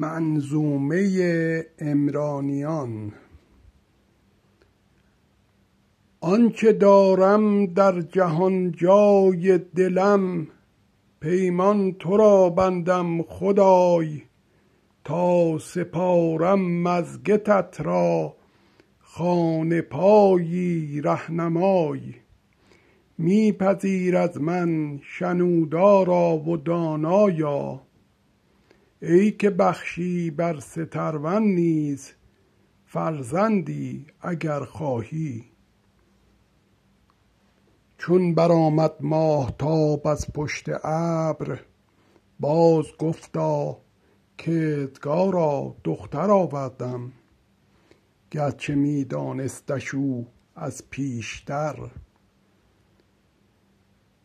منظومه عمرانیان. آنچه دارم در جهان جای دلم پیمان تو را بندم خدای تا سپارم مژگتت را خانه پایی رهنمای. می پذیر از من شنودارا و دانایا ای که بخشی بر سترون نیز فرزندی اگر خواهی. چون برآمد ماهتاب از پشت ابر باز گفتا کردگارا دختر آوردم. گرچه می دانستش او از پیشتر.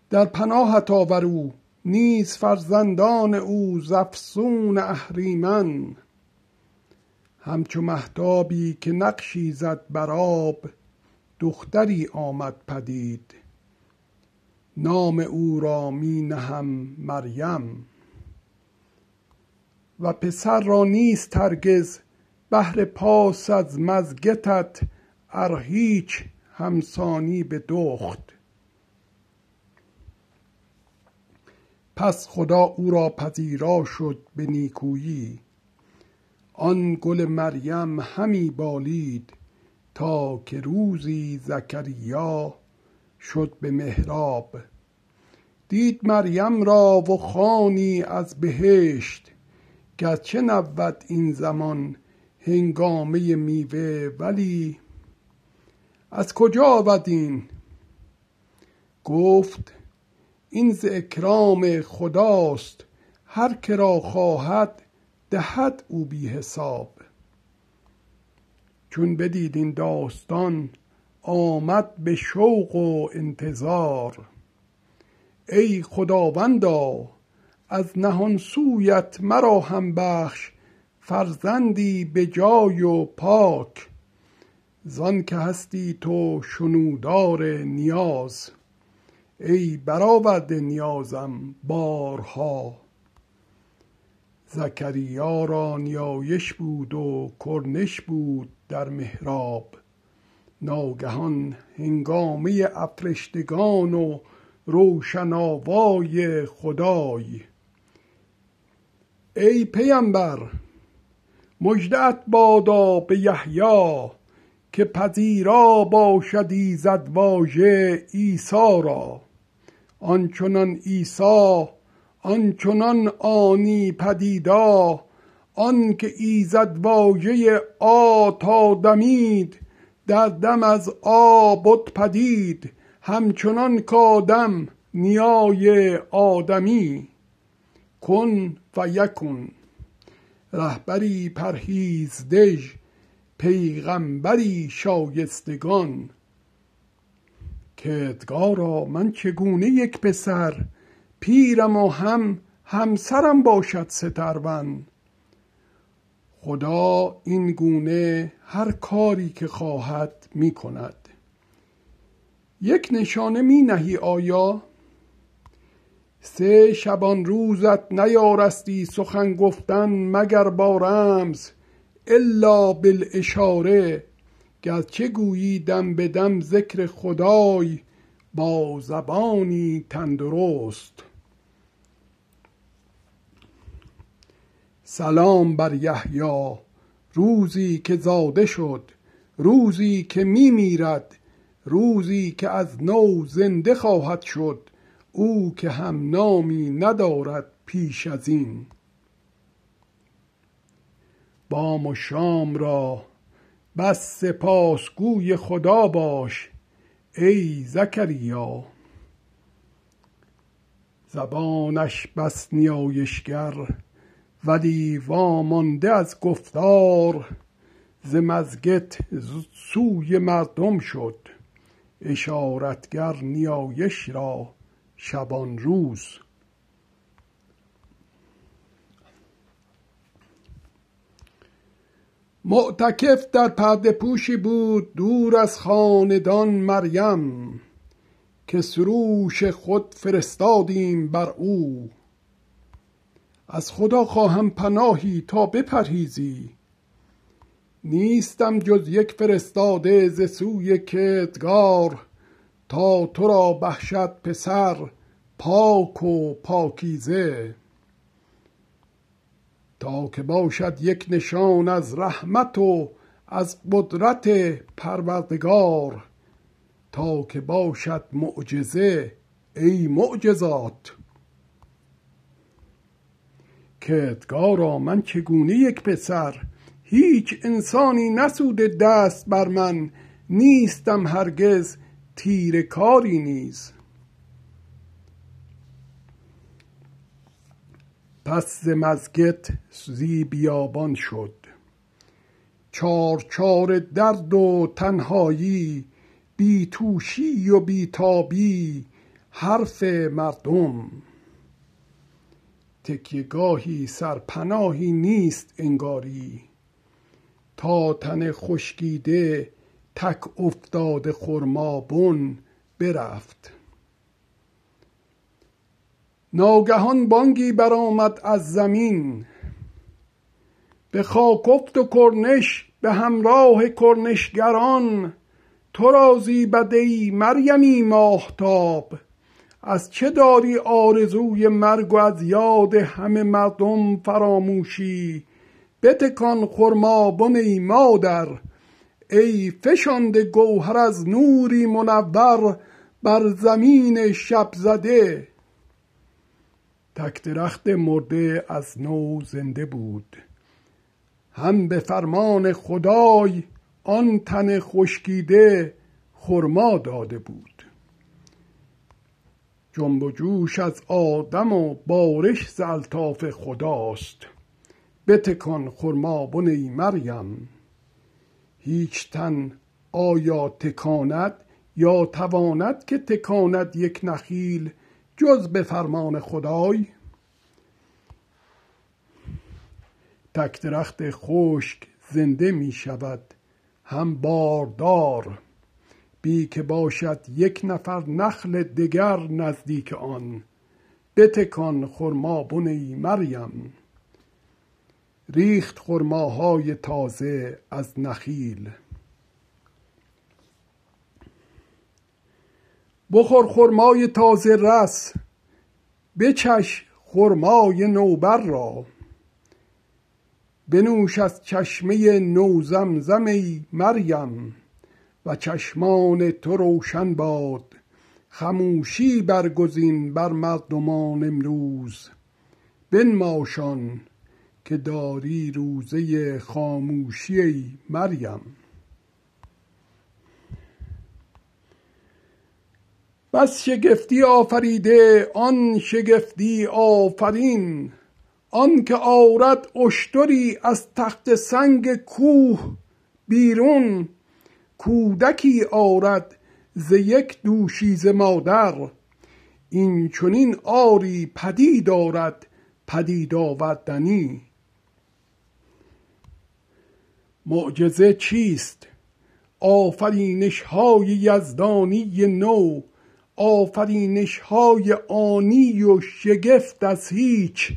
در پناهت آور او نیز فرزندان او ز افسون اهریمن. همچو مهتابی که نقشی زد بر آب دختری آمد پدید. نام او را می نهم مریم. و پسر را نیست هرگز بهر پاس از مژگتت ار هیچ همسانی به دخت پس خدا او را پذیرا شد به نیکویی. آن گل مریم همی بالید تا که روزی زکریا شد به محراب. دید مریم را و خوانی از بهشت گرچه نبود این زمان هنگامه میوه ولی از کجا آمد این گفت این ز اکرام خداست هر که را خواهد دهد او بی حساب. چون بدید این داستان آمد به شوق و انتظار. ای خداوندا از نهان سویت مرا هم بخش فرزندی به جای و پاک. زانکه هستی تو شنودار نیاز. ای برآورده نیازم بارها. زکریا را نیایش بود و کرنش بود در محراب. ناگهان هنگامه افرشتگان و روشن آوای خدای. ای پیمبر مژده ات بادا به یحیی که پذیرا باشد ایزد واژه عیسی را. آنچنان عیسی آنچنان آنی پدیدا آنک ایزد واژه آ تا دمید در دم از آ بد پدید همچنان کآدم نیای آدمی. کن فیکون رهبری پرهیزدژ پیغامبری شایستگان. کردگارا من چگونه یک پسر پیرم و هم همسرم باشد سترون. خدا این گونه هر کاری که خواهد می کند یک نشانه می نهی آیا؟ سه شبانروزت نیارستی سخن گفتن مگر با رمز الا بالاشاره. گرچه گویی دم به دم ذکر خدای با زبانی تندرست. سلام بر یحیی روزی که زاده شد روزی که می میرد روزی که از نو زنده خواهد شد او که هم نامی ندارد پیش ازین بام و شام را بس سپاس گوی خدا باش ای زکریا. زبانش بس نیایشگر ولی وامانده از گفتار. ز مژگت سوی مردم شد اشارتگر نیایش را شبانروز معتکف در پرده پوشی بود دور از خاندان مریم که سروش خود فرستادیم بر او. از خدا خواهم پناهی تا بپرهیزی. نیستم جز یک فرستاده ز سوی کردگار تا تو را بخشد پسر پاک و پاکیزه. که باشد یک نشان از رحمت و از قدرت پروردگار تا که باشد معجزه ای معجزات. کردگارا من چگونه یک پسر؟ هیچ انسانی نسوده دست بر من نیستم هرگز تیره کاری نیز. پس ز مزگت زی بیابان شد. چار چار درد و تنهایی بی توشی و بی تابی حرف مردم. تکیه گاهی سرپناهی نیست انگاری. تا تن خشکیده تک افتاده خرمابن برفت. ناگهان بانگی برآمد از زمین. به خاک افت و کرنش به همراه کرنشگران تو را زیبد ای مریمی ماهتاب. از چه داری آرزوی مرگ و از یاد همه مردم فراموشی؟ بتکان خرمابن ای مادر. ای فشانده گوهر از نوری منور بر زمین شب زده. تک درخت مرده از نو زنده بود. هم به فرمان خدای آن تن خشکیده خرما داده بود. جنب و جوش از آدم و بارش ز خداست. بتکان خرمابن ای مریم. هیچ تن آیا تکاند یا تواند که تکاند یک نخیل جز به فرمان خدای. تک درخت خشک زنده می شود هم باردار. بی که باشد یک نفر نخل دگر نزدیک آن. بتکان خرمابن ای مریم. ریخت خرماهای تازه از نخیل. بخور خرمای تازه رس بچش خرمای نوبر را. بنوش از چشمه نو زمزم ای مریم و چشمان تو روشن باد خموشی برگزین بر مردمان امروز. بنماشان که داری روزه خاموشی ای مریم. بس شگفتی آفریده آن شگفتی آفرین. آن که آرد اشتری از تخت سنگ کوه بیرون کودکی آرد ز یک دوشیزه مادر. این چنین آری پدید آرد پدید آوردنی. معجزه چیست؟ آفرینش های یزدانی نو. آفرینش های آنی و شگفت از هیچ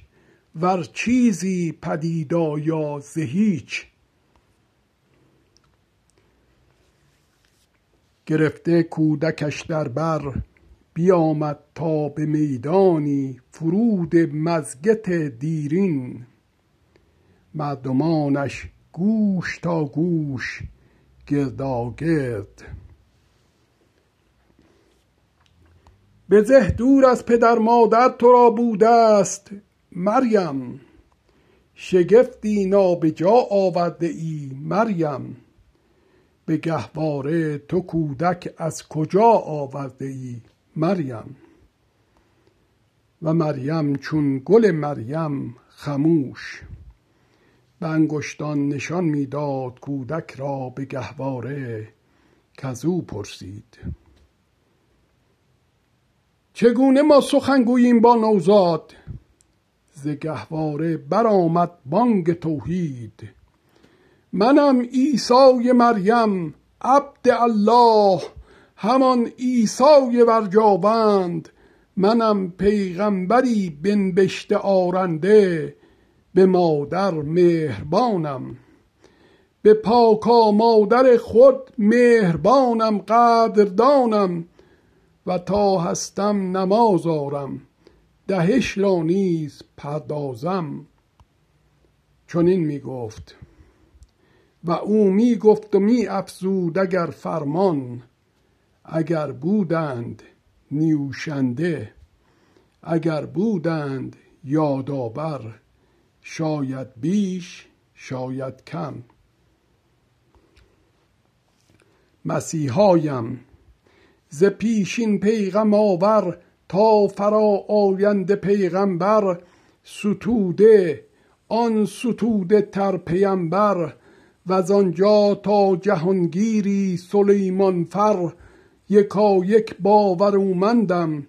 ور چیزی پدید آیا ز هیچ. گرفته کودکش در بر بیامد تا به میدانی فرود مزگت دیرین. مردمانش گوش تا گوش گرداگرد بزه دور از پدر مادر تو را بوده است مریم شگفتی نابجا آورده ای مریم. به گهواره تو کودک از کجا آورده ای مریم؟ و مریم چون گل مریم خموش. به انگشتان نشان می‌داد کودک را به گهواره کزو پرسید. چگونه ما سخن گوییم با نوزاد؟ ز گهواره برآمد بانگ توحید. منم عیسای مریم عبد الله همان عیسای برجاوند منم پیغمبری بنبشته آرنده به مادر مهربانم. به پاکا مادر خود مهربانم قدردانم. و تا هستم نماز آرم دهش را نیز پردازم. چنین می گفت و او می گفت و می افزود اگر فرمان اگر بودند نیوشنده اگر بودند یادآور شاید بیش شاید کم. مسیحایم. ز پیشین پیغم آور تا فرا آینده پیغمبر ستوده آن ستوده تر پیمبر وز آنجا تا جهانگیری سلیمان فر یکایک باورومندم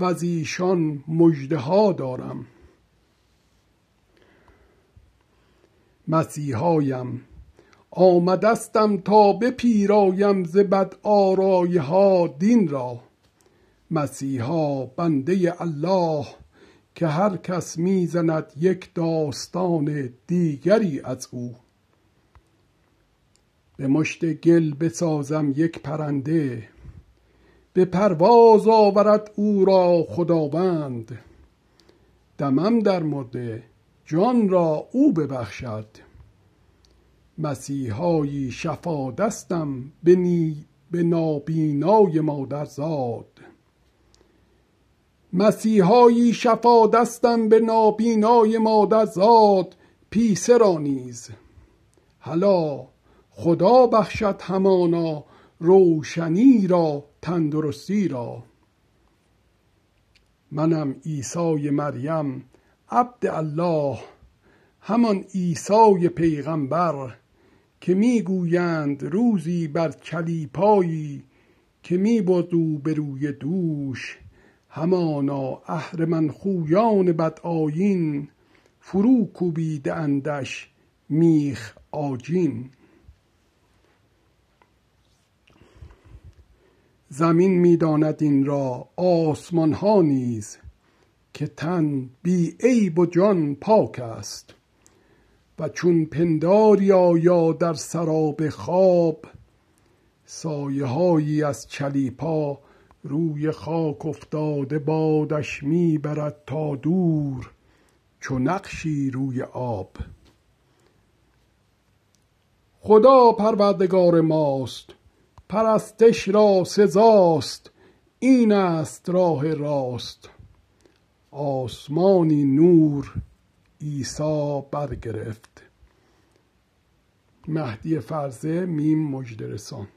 وز ایشان مژده ها دارم. مسیحایم. آمدستم تا بپیرایم ز بدآرایی ها دین را. مسیحا بنده الله که هر کس می زند یک داستان دیگری از او. به مشت گل بسازم یک پرنده به پرواز آورد او را خداوند. دمم در مرده جان را او ببخشد. مسیحایی شفادستم به نی... به نابینای مادرزاد. مسیحایی شفادستم به نابینای مادرزاد پیسه را نیز. هلا خدا بخشد همانا روشنی را تندرستی را. منم عیسی مریم عبد الله. همان عیسی پیغمبر که می‌گویند روزی بر چلیپایی که می برد او به روی دوش همانا اهرمن خویان بدآیین فرو کوبیده اندش میخ آجین. زمین می‌داند این را آسمان ها نیز که تن بی عیب و جان پاک است. و چون پنداری آیا در سراب خواب سایه هایی از چلیپا روی خاک افتاده بادش می برد تا دور چو نقشی روی آب. خدا پروردگار ماست پرستش را سزاست این است راه راست. آسمانی نور عیسی برگرفت. مهدی فرزه میم مژده رسان.